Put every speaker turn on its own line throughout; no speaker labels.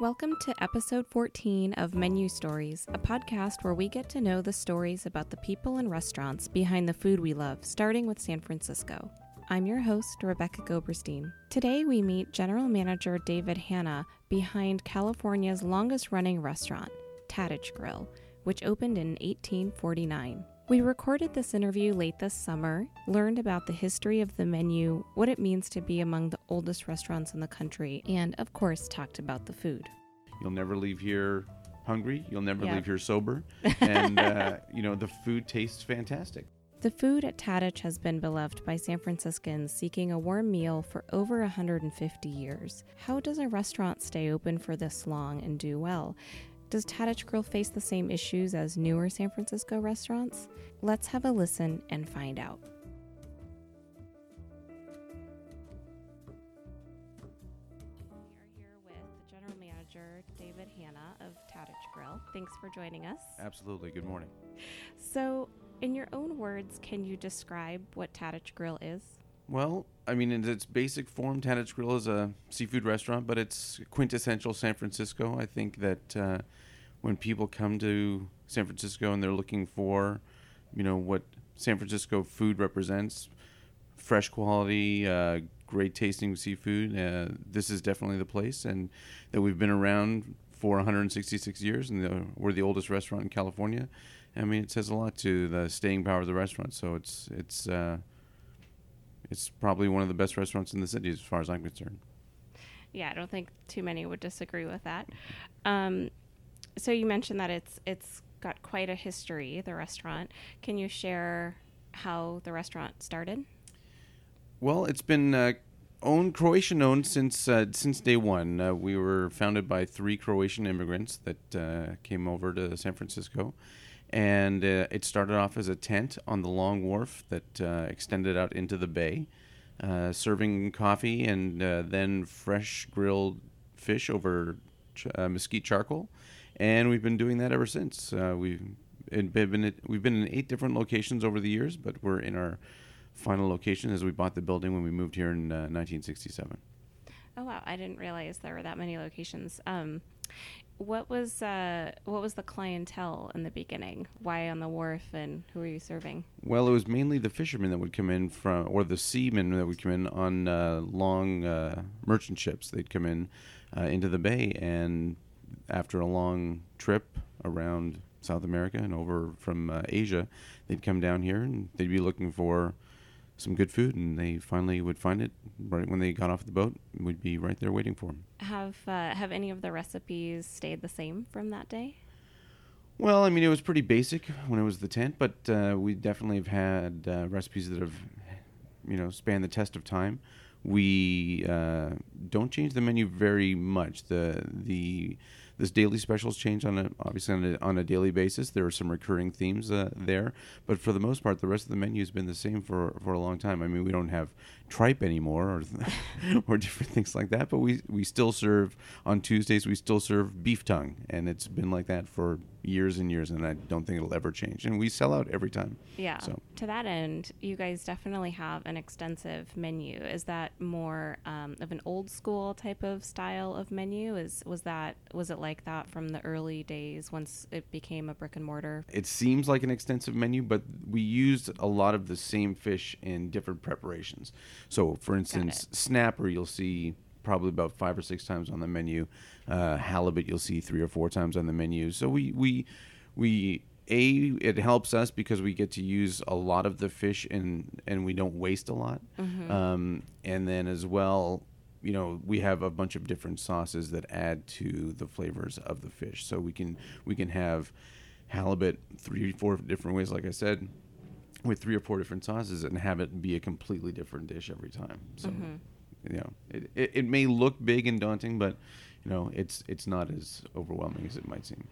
Welcome to episode 14 of Menu Stories, a podcast where we get to know the stories about the people and restaurants behind the food we love, starting with San Francisco. I'm your host, Rebecca Goberstein. Today we meet General Manager David Hanna behind California's longest running restaurant, Tadich Grill, which opened in 1849. We recorded this interview late this summer, learned about the history of the menu, what it means to be among the oldest restaurants in the country, and of course, talked about the food.
You'll never leave here hungry. You'll never
Yeah.
leave here sober. And, uh, you know, the food tastes fantastic.
The food at Tadich has been beloved by San Franciscans seeking a warm meal for over 150 years. How does a restaurant stay open for this long and do well? Does Tadich Grill face the same issues as newer San Francisco restaurants? Let's have a listen and find out. We are here with the general manager, David Hanna of Tadich Grill. Thanks for joining us.
Absolutely. Good morning.
So, in your own words, can you describe what Tadich Grill is?
Well, I mean, in its basic form, Tadich Grill is a seafood restaurant, but it's quintessential San Francisco. I think that uh, when people come to San Francisco and they're looking for, you know, what San Francisco food represents, fresh quality, uh, great tasting seafood, uh, this is definitely the place. And that we've been around for 166 years, and the, we're the oldest restaurant in California. I mean, it says a lot to the staying power of the restaurant. So it's it's. Uh, it's probably one of the best restaurants in the city as far as I'm concerned.
Yeah, I don't think too many would disagree with that. Um, so you mentioned that it's it's got quite a history, the restaurant. Can you share how the restaurant started?
Well, it's been uh, owned Croatian owned since uh, since day one. Uh, we were founded by three Croatian immigrants that uh, came over to San Francisco, and uh, it started off as a tent on the long wharf that uh, extended out into the bay, uh, serving coffee and uh, then fresh grilled fish over ch- uh, mesquite charcoal, and we've been doing that ever since. Uh, we've been we've been in eight different locations over the years, but we're in our final location as we bought the building when we moved here in uh, 1967.
Oh wow, I didn't realize there were that many locations. Um, what was uh, what was the clientele in the beginning? Why on the wharf, and who were you serving?
Well, it was mainly the fishermen that would come in from, or the seamen that would come in on uh, long uh, merchant ships. They'd come in uh, into the bay, and after a long trip around South America and over from uh, Asia, they'd come down here and they'd be looking for some good food, and they finally would find it right when they got off the boat. We'd be right there waiting for them.
Have uh, have any of the recipes stayed the same from that day?
Well, I mean, it was pretty basic when it was the tent, but uh, we definitely have had uh, recipes that have, you know, spanned the test of time. We uh, don't change the menu very much. The the this daily specials change on a obviously on a, on a daily basis. There are some recurring themes uh, there, but for the most part, the rest of the menu has been the same for, for a long time. I mean, we don't have tripe anymore or or different things like that, but we we still serve on Tuesdays. We still serve beef tongue, and it's been like that for years and years, and I don't think it'll ever change. And we sell out every time.
Yeah.
So
To that end, you guys definitely have an extensive menu. Is that more um, of an old school type of style of menu? Is was that was it like that from the early days once it became a brick and mortar?
it seems like an extensive menu, but we used a lot of the same fish in different preparations. So, for instance, snapper you'll see probably about five or six times on the menu. Uh, halibut you'll see three or four times on the menu. So we we we a it helps us because we get to use a lot of the fish and and we don't waste a lot. Um, and then as well. You know, we have a bunch of different sauces that add to the flavors of the fish. So we can we can have halibut three, four different ways, like I said, with three or four different sauces, and have it be a completely different dish every time. So, mm-hmm. you know, it, it, it may look big and daunting, but you know, it's it's not as overwhelming as it might seem.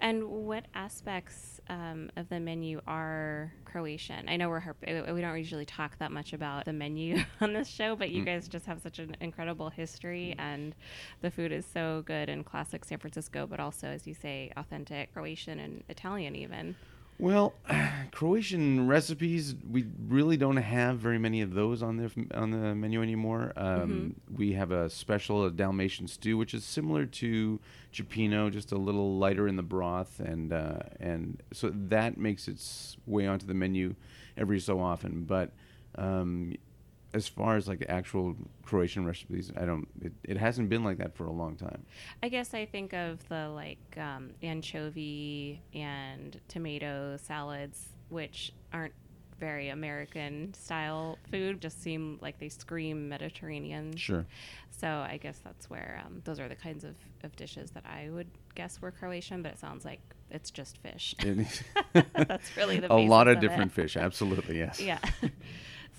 And what aspects um, of the menu are Croatian? I know we're we don't usually talk that much about the menu on this show, but you mm. guys just have such an incredible history, mm. and the food is so good and classic San Francisco, but also, as you say, authentic Croatian and Italian even.
Well, Croatian recipes, we really don't have very many of those on the on the menu anymore. Um, We have a special a Dalmatian stew, which is similar to cioppino, just a little lighter in the broth, and uh, and so that makes its way onto the menu every so often. But um, as far as like actual Croatian recipes, I don't. It, it hasn't been like that for a long time.
I guess I think of the like um, anchovy and tomato salads, which aren't very American style food, just seem like they scream Mediterranean.
Sure.
So I guess that's where um, those are the kinds of, of dishes that I would guess were Croatian, but it sounds like it's just fish. That's really the
a lot of
it.
different fish. Absolutely, yes.
Yeah.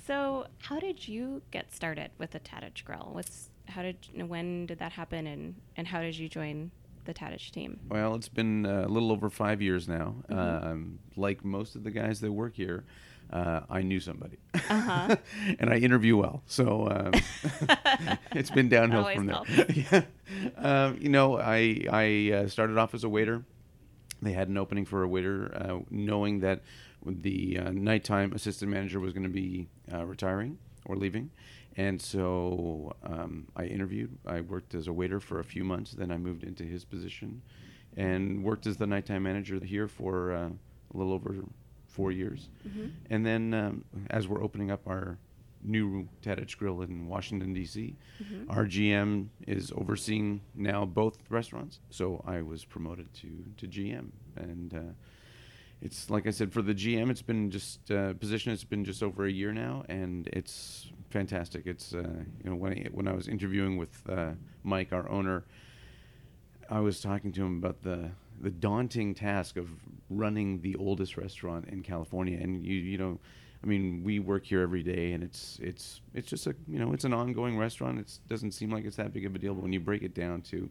so how did you get started with the Tadich Grill? What's how did when did that happen, and and how did you join the Tadich team?
Well, it's been a little over five years now.
Mm-hmm.
Um, like most of the guys that work here, uh, I knew somebody,
Uh-huh.
and I interview well. So um, it's been downhill
Always
from there. yeah. Um, you know, I I uh, started off as a waiter. They had an opening for a waiter, uh, knowing that the uh, nighttime assistant manager was going to be uh, retiring or leaving. And so um, I interviewed. I worked as a waiter for a few months. Then I moved into his position and worked as the nighttime manager here for uh, a little over four years.
Mhm.
And then um, as we're opening up our new Tadich Grill in Washington, D.C.,
Mhm.
our GM is overseeing now both restaurants. So I was promoted to, to GM. And uh, it's like I said, for the GM, it's been just uh, position. It's been just over a year now, and it's fantastic. It's uh, you know when I, when I was interviewing with uh, Mike, our owner, I was talking to him about the the daunting task of running the oldest restaurant in California, and you you know. I mean, we work here every day, and it's it's it's just a you know it's an ongoing restaurant. It doesn't seem like it's that big of a deal, but when you break it down to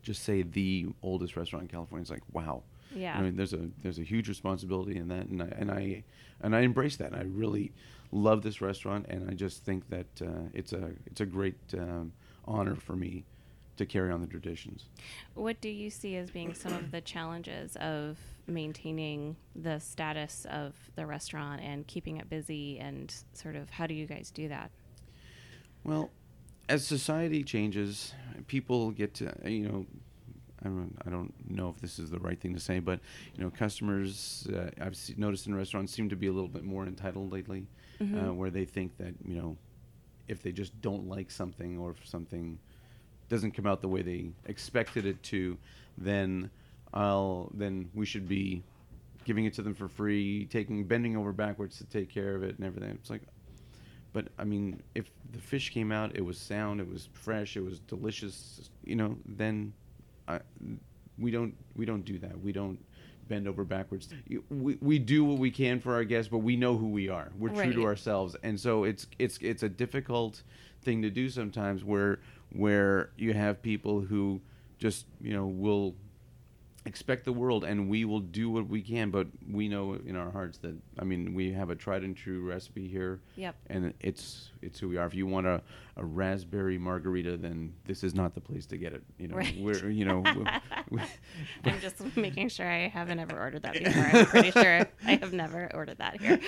just say the oldest restaurant in California, it's like wow.
Yeah.
I mean, there's a there's a huge responsibility in that, and I and I and I embrace that. And I really love this restaurant, and I just think that uh, it's a it's a great um, honor for me to carry on the traditions.
What do you see as being some of the challenges of maintaining the status of the restaurant and keeping it busy and sort of how do you guys do that?
Well, as society changes, people get to you know. I don't, I don't know if this is the right thing to say, but you know, customers uh, I've se- noticed in restaurants seem to be a little bit more entitled lately, uh,
Mhm.
where they think that you know, if they just don't like something or if something doesn't come out the way they expected it to, then I'll then we should be giving it to them for free, taking bending over backwards to take care of it and everything. It's like, but I mean, if the fish came out, it was sound, it was fresh, it was delicious, you know, then I, we don't we don't do that. We don't bend over backwards. We, we do what we can for our guests, but we know who we are. We're true to ourselves, and so it's it's it's a difficult thing to do sometimes where where you have people who just you know will expect the world and we will do what we can but we know in our hearts that i mean we have a tried and true recipe here
Yep.
and it's it's who we are if you want a, a raspberry margarita then this is not the place to get it you know
Right.
we're you know we, we,
I'm just making sure I haven't ever ordered that before. I'm pretty sure I have never ordered that here.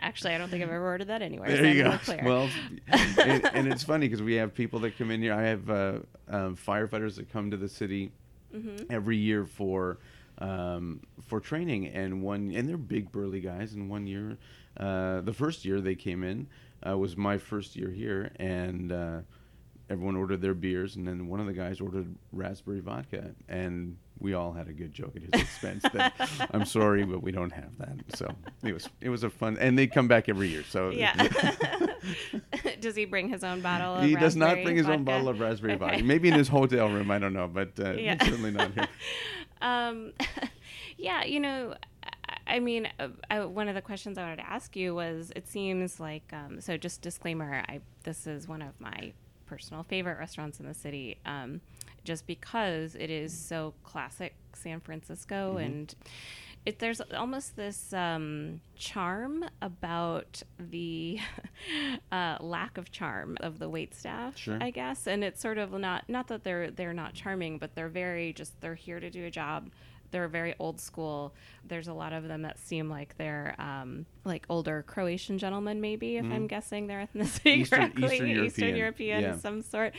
Actually, I don't think I've ever ordered that anywhere. so
there you go.
clear.
Well, and, and it's funny because we have people that come in here. I have uh, um, firefighters that come to the city
Mhm.
every year for um, for training, and one and they're big burly guys. And one year, uh, the first year they came in uh, was my first year here, and uh, everyone ordered their beers, and then one of the guys ordered raspberry vodka, and we all had a good joke at his expense. that I'm sorry, but we don't have that. So it was it was a fun, and they come back every year. So
yeah. does he bring his own bottle of
he does not bring his own bottle of raspberry
Okay.
vodka. Maybe in his hotel room, I don't know, but uh,
Yeah.
certainly not here.
um, yeah, you know, I, I mean, uh, I, one of the questions I wanted to ask you was, it seems like, um, so just disclaimer, I this is one of my personal favorite restaurants in the city, um, just because it is so classic San Francisco
Mhm.
and. It, there's almost this um, charm about the uh, lack of charm of the wait staff,
Sure.
I guess, and it's sort of not not that they're they're not charming, but they're very just they're here to do a job. They're very old school. There's a lot of them that seem like they're um, like older Croatian gentlemen, maybe if I'm guessing their ethnicity
Eastern-
correctly,
Eastern European,
Eastern European
yeah.
of some sort.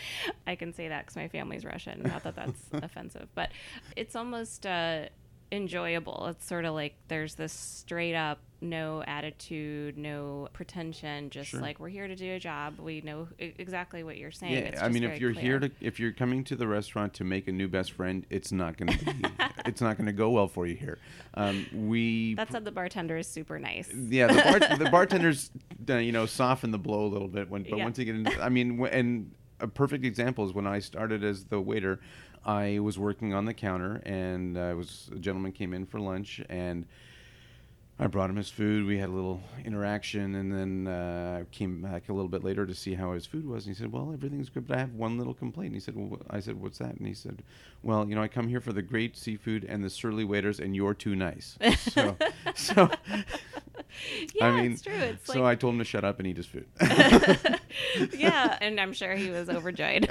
I can say that because my family's Russian. Not that that's offensive, but it's almost uh, enjoyable. It's sort of like there's this straight up, no attitude, no pretension, just
Sure.
like we're here to do a job. We know exactly what you're saying.
Yeah,
It's
I mean, if you're here to, if you're coming to the restaurant to make a new best friend, it's not gonna be, it's not gonna go well for you here. Um, we,
That said, the bartender is super nice.
yeah, the, bar, the bartenders, uh, you know, soften the blow a little bit when, but
Yeah.
once you get into, I mean, and a perfect example is when I started as the waiter, I was working on the counter, and uh, was a gentleman came in for lunch, and I brought him his food. We had a little interaction, and then uh, came back a little bit later to see how his food was. And he said, "Well, everything's good, but I have one little complaint." And he said, well, "I said, what's that?" And he said, "Well, you know, I come here for the great seafood and the surly waiters, and you're too nice." So, so
Yeah,
I mean,
it's true. It's
so
like
I told him to shut up and eat his food.
yeah, and I'm sure he was overjoyed.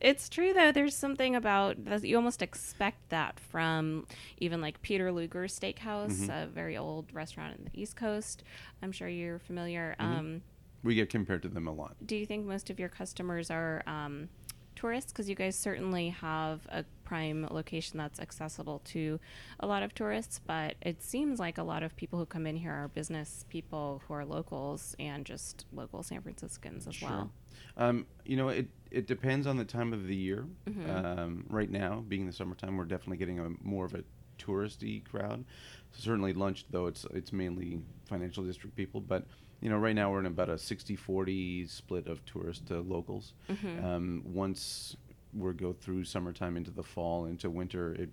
it's true though. There's something about you almost expect that from even like Peter Luger's Steakhouse,
Mm-hmm.
a very old restaurant in the East Coast. I'm sure you're familiar.
Mm-hmm.
Um,
we get compared to them a lot.
do you think most of your customers are um, tourists? Because you guys certainly have a prime location that's accessible to a lot of tourists, but it seems like a lot of people who come in here are business people who are locals and just local San Franciscans as well.
Um, you know, it it depends on the time of the year.
Mm-hmm.
Um, right now, being the summertime, we're definitely getting a more of a touristy crowd. certainly lunch, though it's it's mainly financial district people, but you know, right now we're in about a 60-40 split of tourists to locals.
Mm-hmm.
Um, once we go through summertime into the fall into winter, it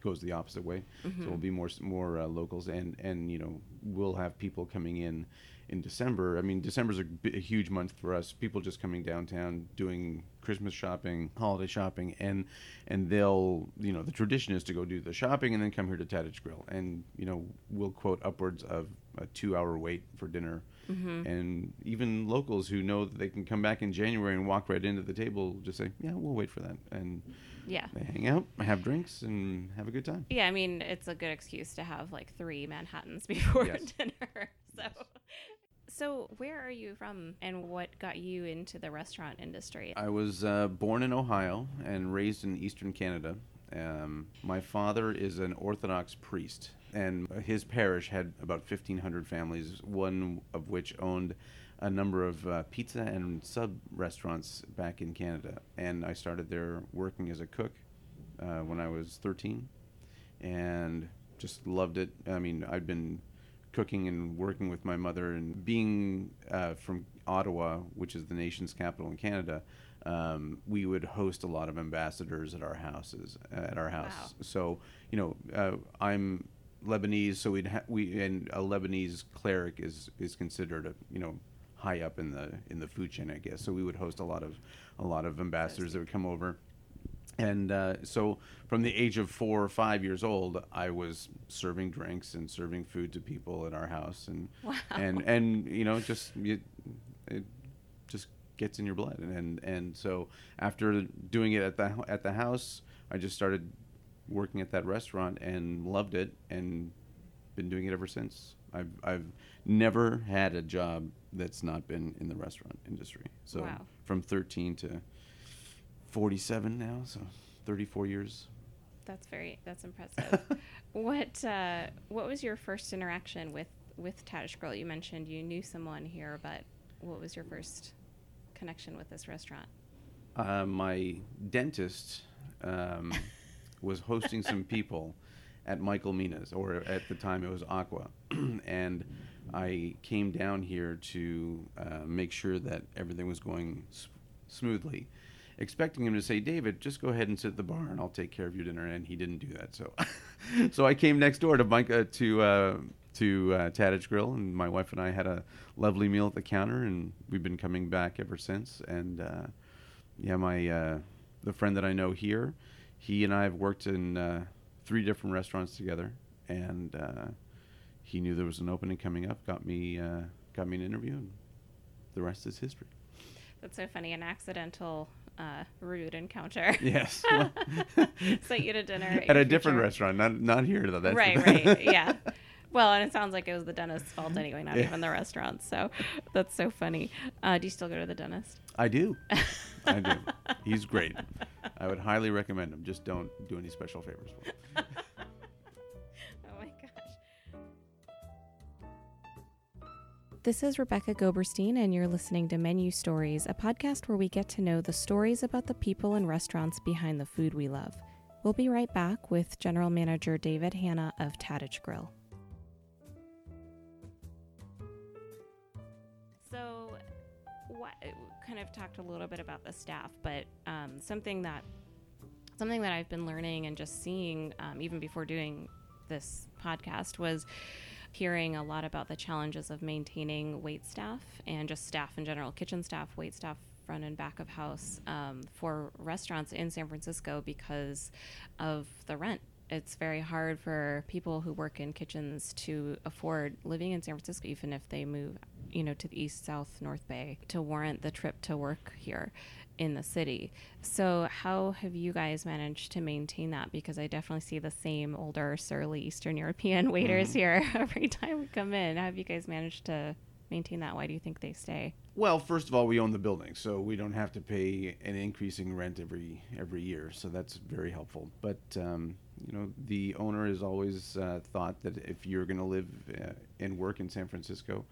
goes the opposite way. So we'll be more more uh, locals, and and you know we'll have people coming in in December. I mean, December's a, a huge month for us. People just coming downtown doing Christmas shopping, holiday shopping, and and they'll you know the tradition is to go do the shopping and then come here to Tadich Grill, and you know we'll quote upwards of a two-hour wait for dinner. Mm-hmm. And even locals who know that they can come back in January and walk right into the table just say, "Yeah, we'll wait for that." And
Yeah.
they hang out, have drinks, and have a good time.
Yeah, I mean, it's a good excuse to have like three Manhattans before
Yes.
dinner. So, so where are you from, and what got you into the restaurant industry?
I was uh, born in Ohio and raised in eastern Canada. Um, my father is an Orthodox priest, and his parish had about 1,500 families, one of which owned a number of uh, pizza and sub restaurants back in Canada. And I started there working as a cook uh, when I was 13 and just loved it. I mean, I'd been cooking and working with my mother, and being uh, from Ottawa, which is the nation's capital in Canada. Um, we would host a lot of ambassadors at our houses, at our house.
Wow.
So you know, uh, I'm Lebanese, so we'd ha- we and a Lebanese cleric is is considered a you know high up in the in the food chain, I guess. So we would host a lot of a lot of ambassadors that would come over. And uh, so, from the age of four or five years old, I was serving drinks and serving food to people at our house, and
Wow.
and and you know, just you, it just gets in your blood, and, and and so after doing it at the at the house, I just started working at that restaurant and loved it, and been doing it ever since. I've I've never had a job that's not been in the restaurant industry. So
Wow.
from 13 to 47 now, so 34 years.
That's very that's impressive. what uh, what was your first interaction with with Tadich Grill? You mentioned you knew someone here, but what was your first connection with this restaurant?
Uh, my dentist um, was hosting some people at Michael Mina's, or at the time it was Aqua, and I came down here to uh, make sure that everything was going s- smoothly, expecting him to say, "David, just go ahead and sit at the bar, and I'll take care of your dinner." And he didn't do that, so so I came next door to Mike uh, to. Uh, to uh, Tadich Grill, and my wife and I had a lovely meal at the counter, and we've been coming back ever since. And uh, yeah, my uh, the friend that I know here, he and I have worked in uh, three different restaurants together, and uh, he knew there was an opening coming up, got me uh, got me an interview, and the rest is history.
That's so funny. An accidental uh, rude encounter.
Yes.
Sent you to dinner
At a
your
different restaurant, not not here though. That's
right, right, yeah. Well, and it sounds like it was the dentist's fault anyway, not
Yeah.
even the restaurant. So that's so funny. Uh, do you still go to the dentist?
I do. I do. He's great. I would highly recommend him. Just don't do any special favors for him.
This is Rebecca Goberstein, and you're listening to Menu Stories, a podcast where we get to know the stories about the people and restaurants behind the food we love. We'll be right back with General Manager David Hanna of Tadich Grill. So, what kind of talked a little bit about the staff, but um, something that something that I've been learning and just seeing, um, even before doing this podcast, was hearing a lot about the challenges of maintaining wait staff and just staff in general, kitchen staff, wait staff, front and back of house um, for restaurants in San Francisco because of the rent. It's very hard for people who work in kitchens to afford living in San Francisco, even if they move, you know, to the east, south, north bay, to warrant the trip to work here in the city. So, how have you guys managed to maintain that? Because I definitely see the same older, surly Eastern European waiters here every time we come in. How have you guys managed to maintain that? Why do you think they stay?
Well, first of all, we own the building, so we don't have to pay an increasing rent every every year. So that's very helpful. But um, you know, the owner has always uh, thought that if you're going to live uh, and work in San Francisco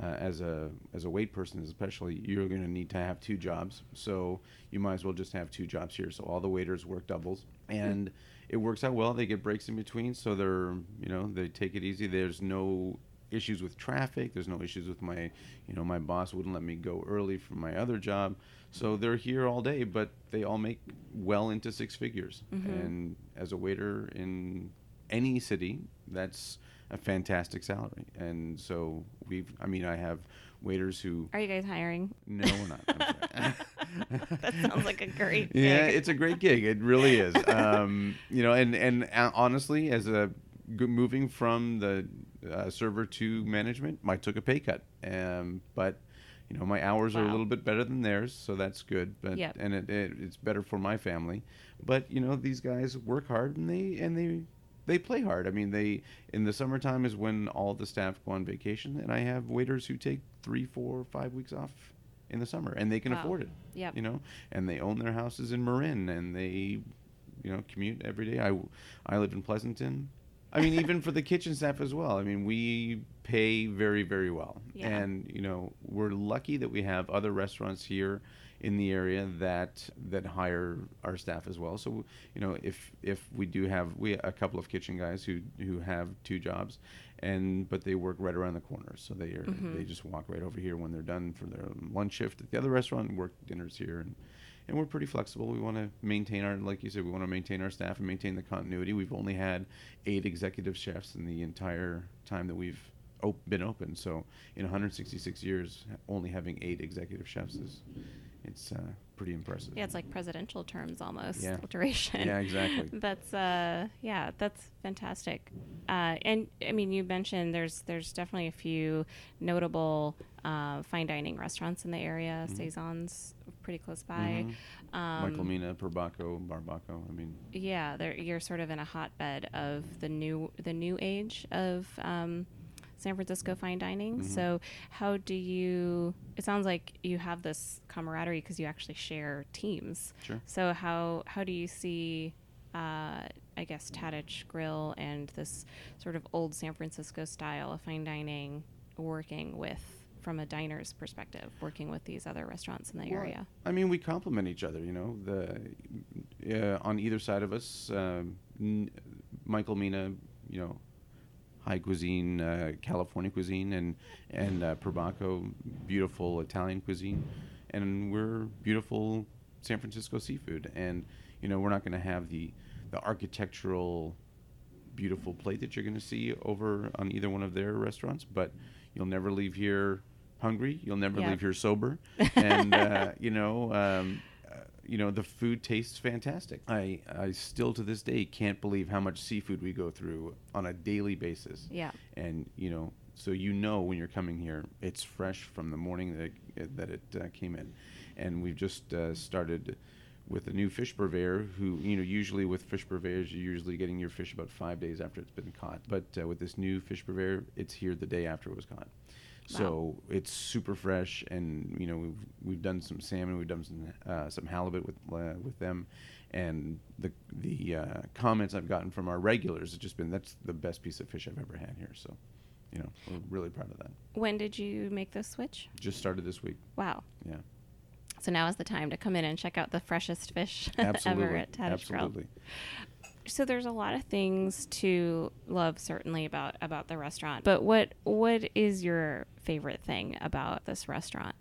uh, as a as a wait person, especially, you're going to need to have two jobs. So you might as well just have two jobs here. So all the waiters work doubles, and it works out well. They get breaks in between, so they're you know they take it easy. There's no issues with traffic. There's no issues with my, you know, my boss wouldn't let me go early from my other job. So they're here all day, but they all make well into six figures. And as a waiter in any city, that's a fantastic salary. And so we've, I mean, I have waiters who,
Are you guys hiring?
no, we're not.
That sounds like a great gig.
Yeah, it's a great gig. It really is. Um, you know, and and uh, honestly, as a moving from the uh, server to management, I took a pay cut. Um, but you know, my hours are a little bit better than theirs, so that's good. But
Yep.
and it, it, it's better for my family. But you know, these guys work hard and they and they they play hard. I mean, they in the summertime is when all the staff go on vacation, and I have waiters who take three, four, five weeks off in the summer, and they can
Wow.
afford it
Yeah,
you know, and they own their houses in Marin, and they, you know, commute every day. I, I live in Pleasanton. I mean, even for the kitchen staff as well. I mean, we pay very, very well,
Yeah.
and you know, we're lucky that we have other restaurants here in the area that that hire our staff as well. So, you know, if if we do have we a couple of kitchen guys who who have two jobs, and but they work right around the corner, so they are
Mhm.
they just walk right over here when they're done for their lunch shift at the other restaurant and work dinners here and and we're pretty flexible. We want to maintain our, like you said, we want to maintain our staff and maintain the continuity. We've only had eight executive chefs in the entire time that we've op- been open. So in 166 years, only having eight executive chefs is, it's uh, pretty impressive.
Yeah, it's like presidential terms almost.
Yeah.
Duration.
Yeah, exactly.
That's uh yeah, that's fantastic. Uh, and I mean, you mentioned there's there's definitely a few notable uh, fine dining restaurants in the area.
Mhm.
Saison's pretty close by.
Mhm.
Um,
Michael Mina, Perbacco, Barbacco. I mean,
Yeah, you're sort of in a hotbed of the new the new age of um, San Francisco fine dining.
Mhm.
So, how do you? It sounds like you have this camaraderie because you actually share teams.
sure.
So how how do you see, uh, I guess, Tadich Grill and this sort of old San Francisco style of fine dining working with, from a diner's perspective, working with these other restaurants in the
Well,
area?
I mean, we complement each other. You know, the uh, on either side of us, um, n- Michael Mina, you know, high cuisine, uh, California cuisine, and and uh, beautiful Italian cuisine, and we're beautiful San Francisco seafood. And you know, we're not going to have the the architectural beautiful plate that you're going to see over on either one of their restaurants, but you'll never leave here hungry. You'll never
Yeah.
leave here sober, and uh, you know, um, you know, the food tastes fantastic. I I still to this day can't believe how much seafood we go through on a daily basis,
Yeah.
and you know. so you know when you're coming here, it's fresh from the morning that it, that it uh, came in, and we've just uh, started with a new fish purveyor who you know usually with fish purveyors you're usually getting your fish about five days after it's been caught but uh, with this new fish purveyor it's here the day after it was caught so it's super fresh and you know we've we've done some salmon we've done some uh, some halibut with uh, with them. And the the uh, comments I've gotten from our regulars have just been that's the best piece of fish I've ever had here. So you know we're really proud of that.
When did you make the switch?
just started this week.
Wow.
yeah.
So now is the time to come in and check out the freshest fish
absolutely.
ever at Tadich Grill. So there's a lot of things to love certainly about about the restaurant. But what what is your favorite thing about this restaurant?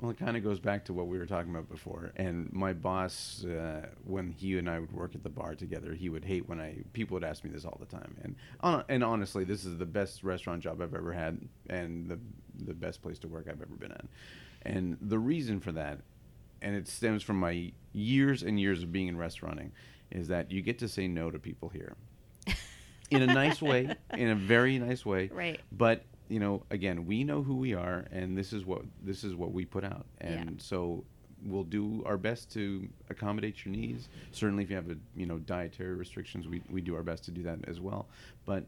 Well, it kind of goes back to what we were talking about before. And my boss, uh, when he and I would work at the bar together, he would hate when I people would ask me this all the time. And hon- and honestly, this is the best restaurant job I've ever had, and the the best place to work I've ever been at. And the reason for that, and it stems from my years and years of being in restauranting, is that you get to say no to people here. in a nice way, in a very nice way.
Right.
But you know, again, we know who we are, and this is what this is what we put out, and
Yeah.
so we'll do our best to accommodate your needs. Certainly, if you have a you know dietary restrictions, we we do our best to do that as well. But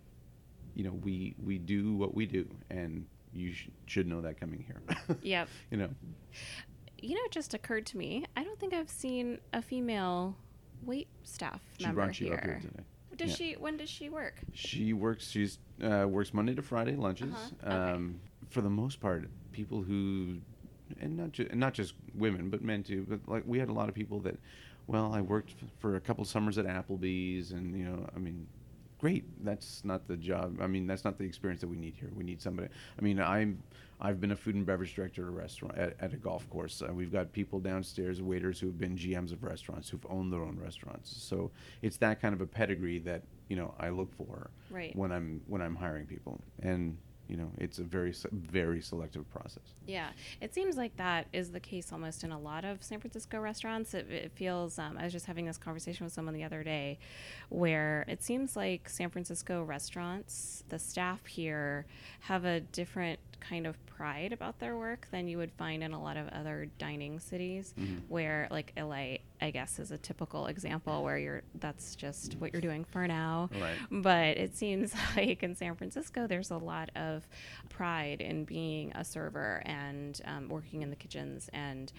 you know, we we do what we do, and you sh- should know that coming here.
Yep.
you know,
You know, it just occurred to me. I don't think I've seen a female wait staff
she
member
brought you
here.
up here today.
Does
Yeah.
she? When does she work?
She works. She's uh, works Monday to Friday lunches.
Uh-huh, okay.
Um, for the most part, people who, and not just not just women, but men too. But like we had a lot of people that, well, I worked f- for a couple summers at Applebee's, and you know, I mean, great. That's not the job. I mean, that's not the experience that we need here. We need somebody. I mean, I'm. I've been a food and beverage director at a restaurant at, at a golf course. Uh, we've got people downstairs, waiters who have been GMs of restaurants, who've owned their own restaurants. So it's that kind of a pedigree that you know I look for
Right.
when I'm when I'm hiring people, and you know it's a very very selective process.
Yeah, it seems like that is the case almost in a lot of San Francisco restaurants. It, it feels. Um, I was just having this conversation with someone the other day, where it seems like San Francisco restaurants, the staff here have a different kind of pride about their work than you would find in a lot of other dining cities, where like LA, I guess, is a typical example where you're that's just what you're doing for now.
Right.
But it seems like in San Francisco, there's a lot of pride in being a server and um, working in the kitchens, and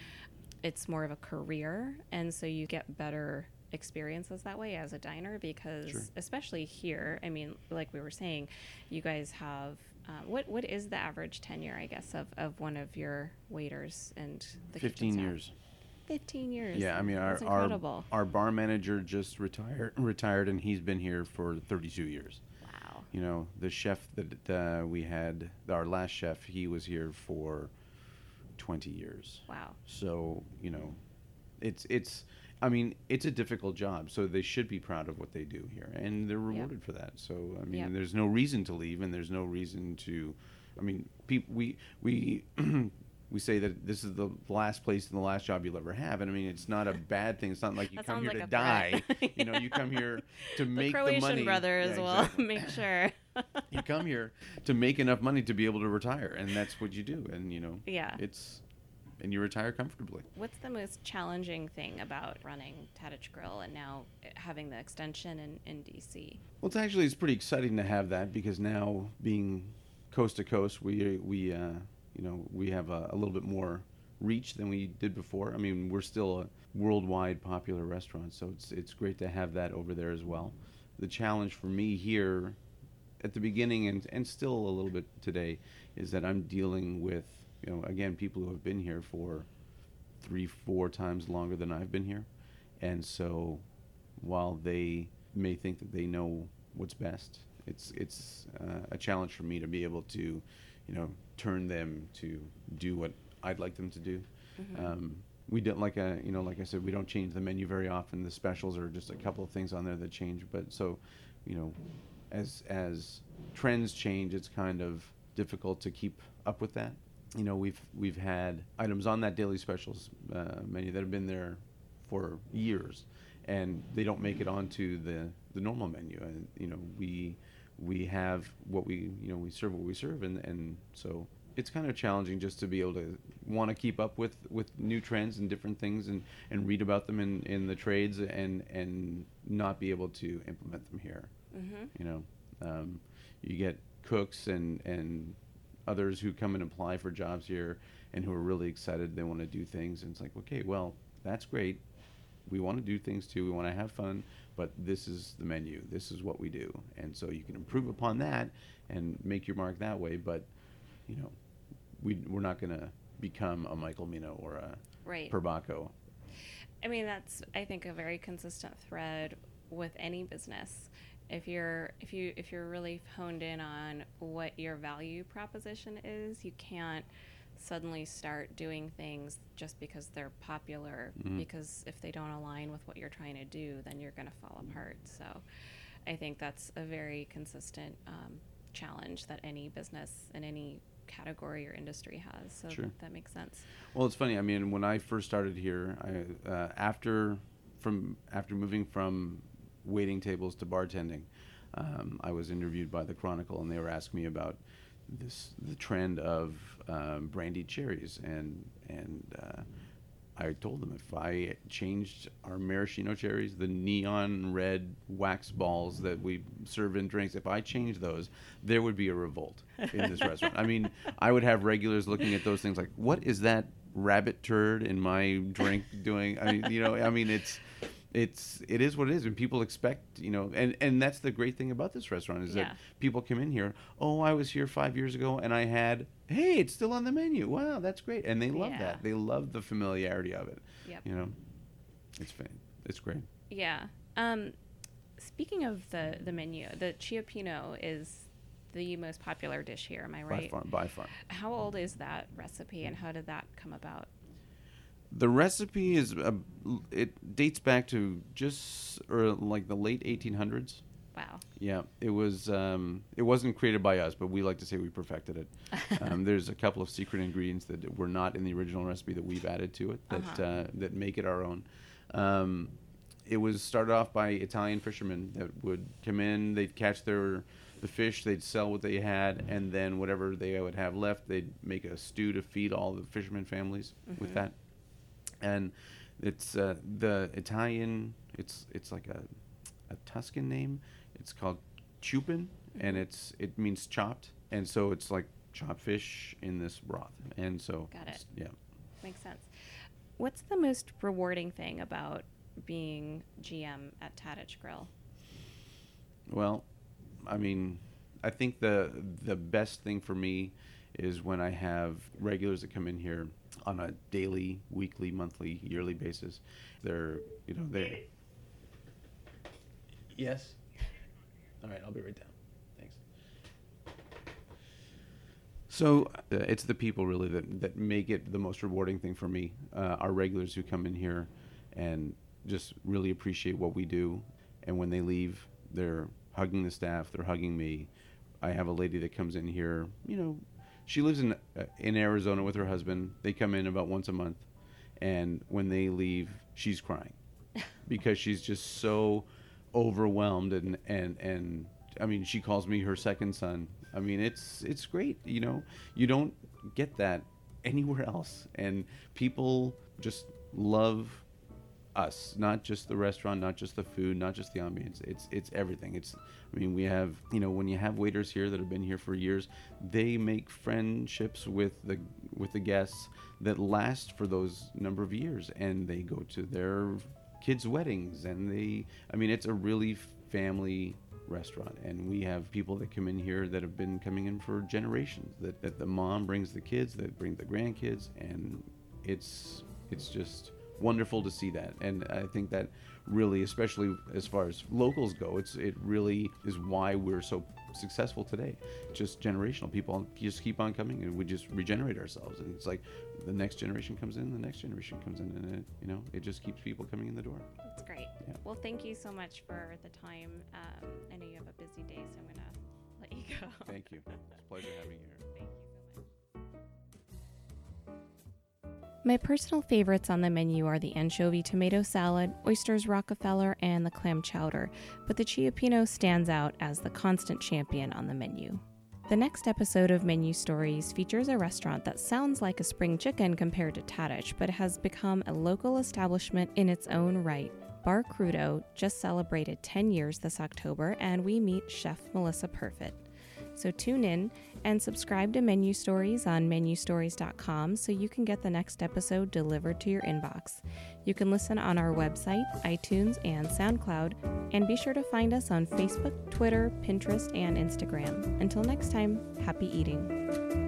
it's more of a career. And so you get better experiences that way as a diner because,
Sure.
especially here, I mean, like we were saying, you guys have. Uh, what what is the average tenure, I guess, of, of one of your waiters and the kitchen
Fifteen years.
Fifteen years.
Yeah, I mean our our our bar manager just retired retired, and he's been here for 32 years.
wow.
You know, the chef that uh, we had, our last chef, he was here for 20 years.
Wow.
So you know, it's it's. I mean, it's a difficult job, so they should be proud of what they do here, and they're rewarded for that. So I mean,
Yep.
there's no reason to leave, and there's no reason to. I mean, people we we. We say that this is the last place and the last job you'll ever have, and I mean it's not a bad thing. It's not like you
That
come here
like
to die. you know, you come here to make
the Croatian
money.
brothers
Yeah,
will
exactly.
make sure.
you come here to make enough money to be able to retire, and that's what you do. And you know,
Yeah.
it's and you retire comfortably.
What's the most challenging thing about running Tadich Grill and now having the extension in, in DC?
Well, it's actually it's pretty exciting to have that because now being coast to coast, we we uh, you know we have a, a little bit more reach than we did before. I mean, we're still a worldwide popular restaurant, so it's it's great to have that over there as well. The challenge for me here at the beginning and and still a little bit today is that I'm dealing with you know again people who have been here for three four times longer than I've been here, and so while they may think that they know what's best, it's it's uh, a challenge for me to be able to, you know, turn them to do what I'd like them to do. Um, we don't like a you know like I said we don't change the menu very often. The specials are just a couple of things on there that change. But so, you know, as as trends change, it's kind of difficult to keep up with that. You know, we've we've had items on that daily specials uh, menu that have been there for years, and they don't make it onto the the normal menu. And you know, we we have what we you know we serve what we serve, and and so it's kind of challenging just to be able to want to keep up with with new trends and different things and and read about them in in the trades and and not be able to implement them here.
Mm-hmm.
You know, um, you get cooks and and others who come and apply for jobs here and who are really excited they want to do things and it's like okay well that's great we want to do things too we want to have fun but this is the menu this is what we do and so you can improve upon that and make your mark that way but you know we, we're not going to become a michael mina or a
Right.
Perbacco.
I mean, that's I think a very consistent thread with any business. If you're if you if you're really honed in on what your value proposition is, you can't suddenly start doing things just because they're popular
Mhm.
because if they don't align with what you're trying to do, then you're going to fall apart. So I think that's a very consistent um, challenge that any business in any category or industry has. So
Sure.
that makes sense.
Well, it's funny. I mean, when I first started here, I, uh, after from after moving from waiting tables to bartending, um, I was interviewed by the Chronicle, and they were asking me about this the trend of um, brandied cherries, and and uh, I told them if I changed our maraschino cherries, the neon red wax balls that we serve in drinks, if I changed those, there would be a revolt in this restaurant. I mean, I would have regulars looking at those things like, what is that rabbit turd in my drink doing? I mean, you know, I mean, it's it's it is what it is and people expect you know and and that's the great thing about this restaurant is
Yeah.
that people come in here oh i was here five years ago and i had hey it's still on the menu wow that's great and they love
Yeah.
that they love the familiarity of it
Yep.
you know it's fan it's great
Yeah. Um, speaking of the the menu, the Cioppino is the most popular dish here. Am I right?
by far by far
How old is that recipe, and how did that come about?
The recipe is uh, it dates back to just or like the late 1800s
Wow.
Yeah, it was. Um, it wasn't created by us, but we like to say we perfected it. um, there's a couple of secret ingredients that were not in the original recipe that we've added to it that
Uh-huh.
uh, that make it our own. Um, it was started off by Italian fishermen that would come in, they'd catch their the fish, they'd sell what they had, and then whatever they would have left, they'd make a stew to feed all the fishermen families with
Mhm.
that. And it's uh, the Italian. It's it's like a a Tuscan name. It's called chupin, and
Mhm.
it's it means chopped, and so it's like chopped fish in this broth, and so
Got it.
Yeah.
Makes sense. What's the most rewarding thing about being GM at Tadich Grill?
Well, I mean, I think the the best thing for me is when I have regulars that come in here on a daily, weekly, monthly, yearly basis. They're you know they. Yes. All right, I'll be right down. Thanks. So uh, it's the people really that, that make it the most rewarding thing for me. Uh, our regulars who come in here and just really appreciate what we do, and when they leave, they're hugging the staff, they're hugging me. I have a lady that comes in here. You know, she lives in uh, in Arizona with her husband. They come in about once a month, and when they leave, she's crying because she's just so overwhelmed and and and I mean she calls me her second son. I mean it's it's great, you know. You don't get that anywhere else and people just love us, not just the restaurant, not just the food, not just the ambience. It's it's everything. It's I mean we have you know when you have waiters here that have been here for years, they make friendships with the with the guests that last for those number of years, and they go to their kids' weddings, and they I mean it's a really family restaurant and we have people that come in here that have been coming in for generations that, that the mom brings the kids that bring the grandkids and it's it's just wonderful to see that and i think that really especially as far as locals go it's it really is why we're so successful today just generational people just keep on coming and we just regenerate ourselves and it's like the next generation comes in the next generation comes in and it you know it just keeps people coming in the door
That's great.
Yeah.
Well, thank you so much for the time. Um, I know you have a busy day, so I'm going to let you go.
thank you it's a pleasure having you here
Thank you My personal favorites on the menu are the anchovy tomato salad, oysters Rockefeller, and the clam chowder, but the Cioppino stands out as the constant champion on the menu. The next episode of Menu Stories features a restaurant that sounds like a spring chicken compared to Tadich, but has become a local establishment in its own right. Bar Crudo just celebrated 10 years this October, and we meet Chef Melissa Perfit. So tune in and subscribe to Menu Stories on menustories.com so you can get the next episode delivered to your inbox. You can listen on our website, iTunes, and SoundCloud, and be sure to find us on Facebook, Twitter, Pinterest, and Instagram. Until next time, happy eating.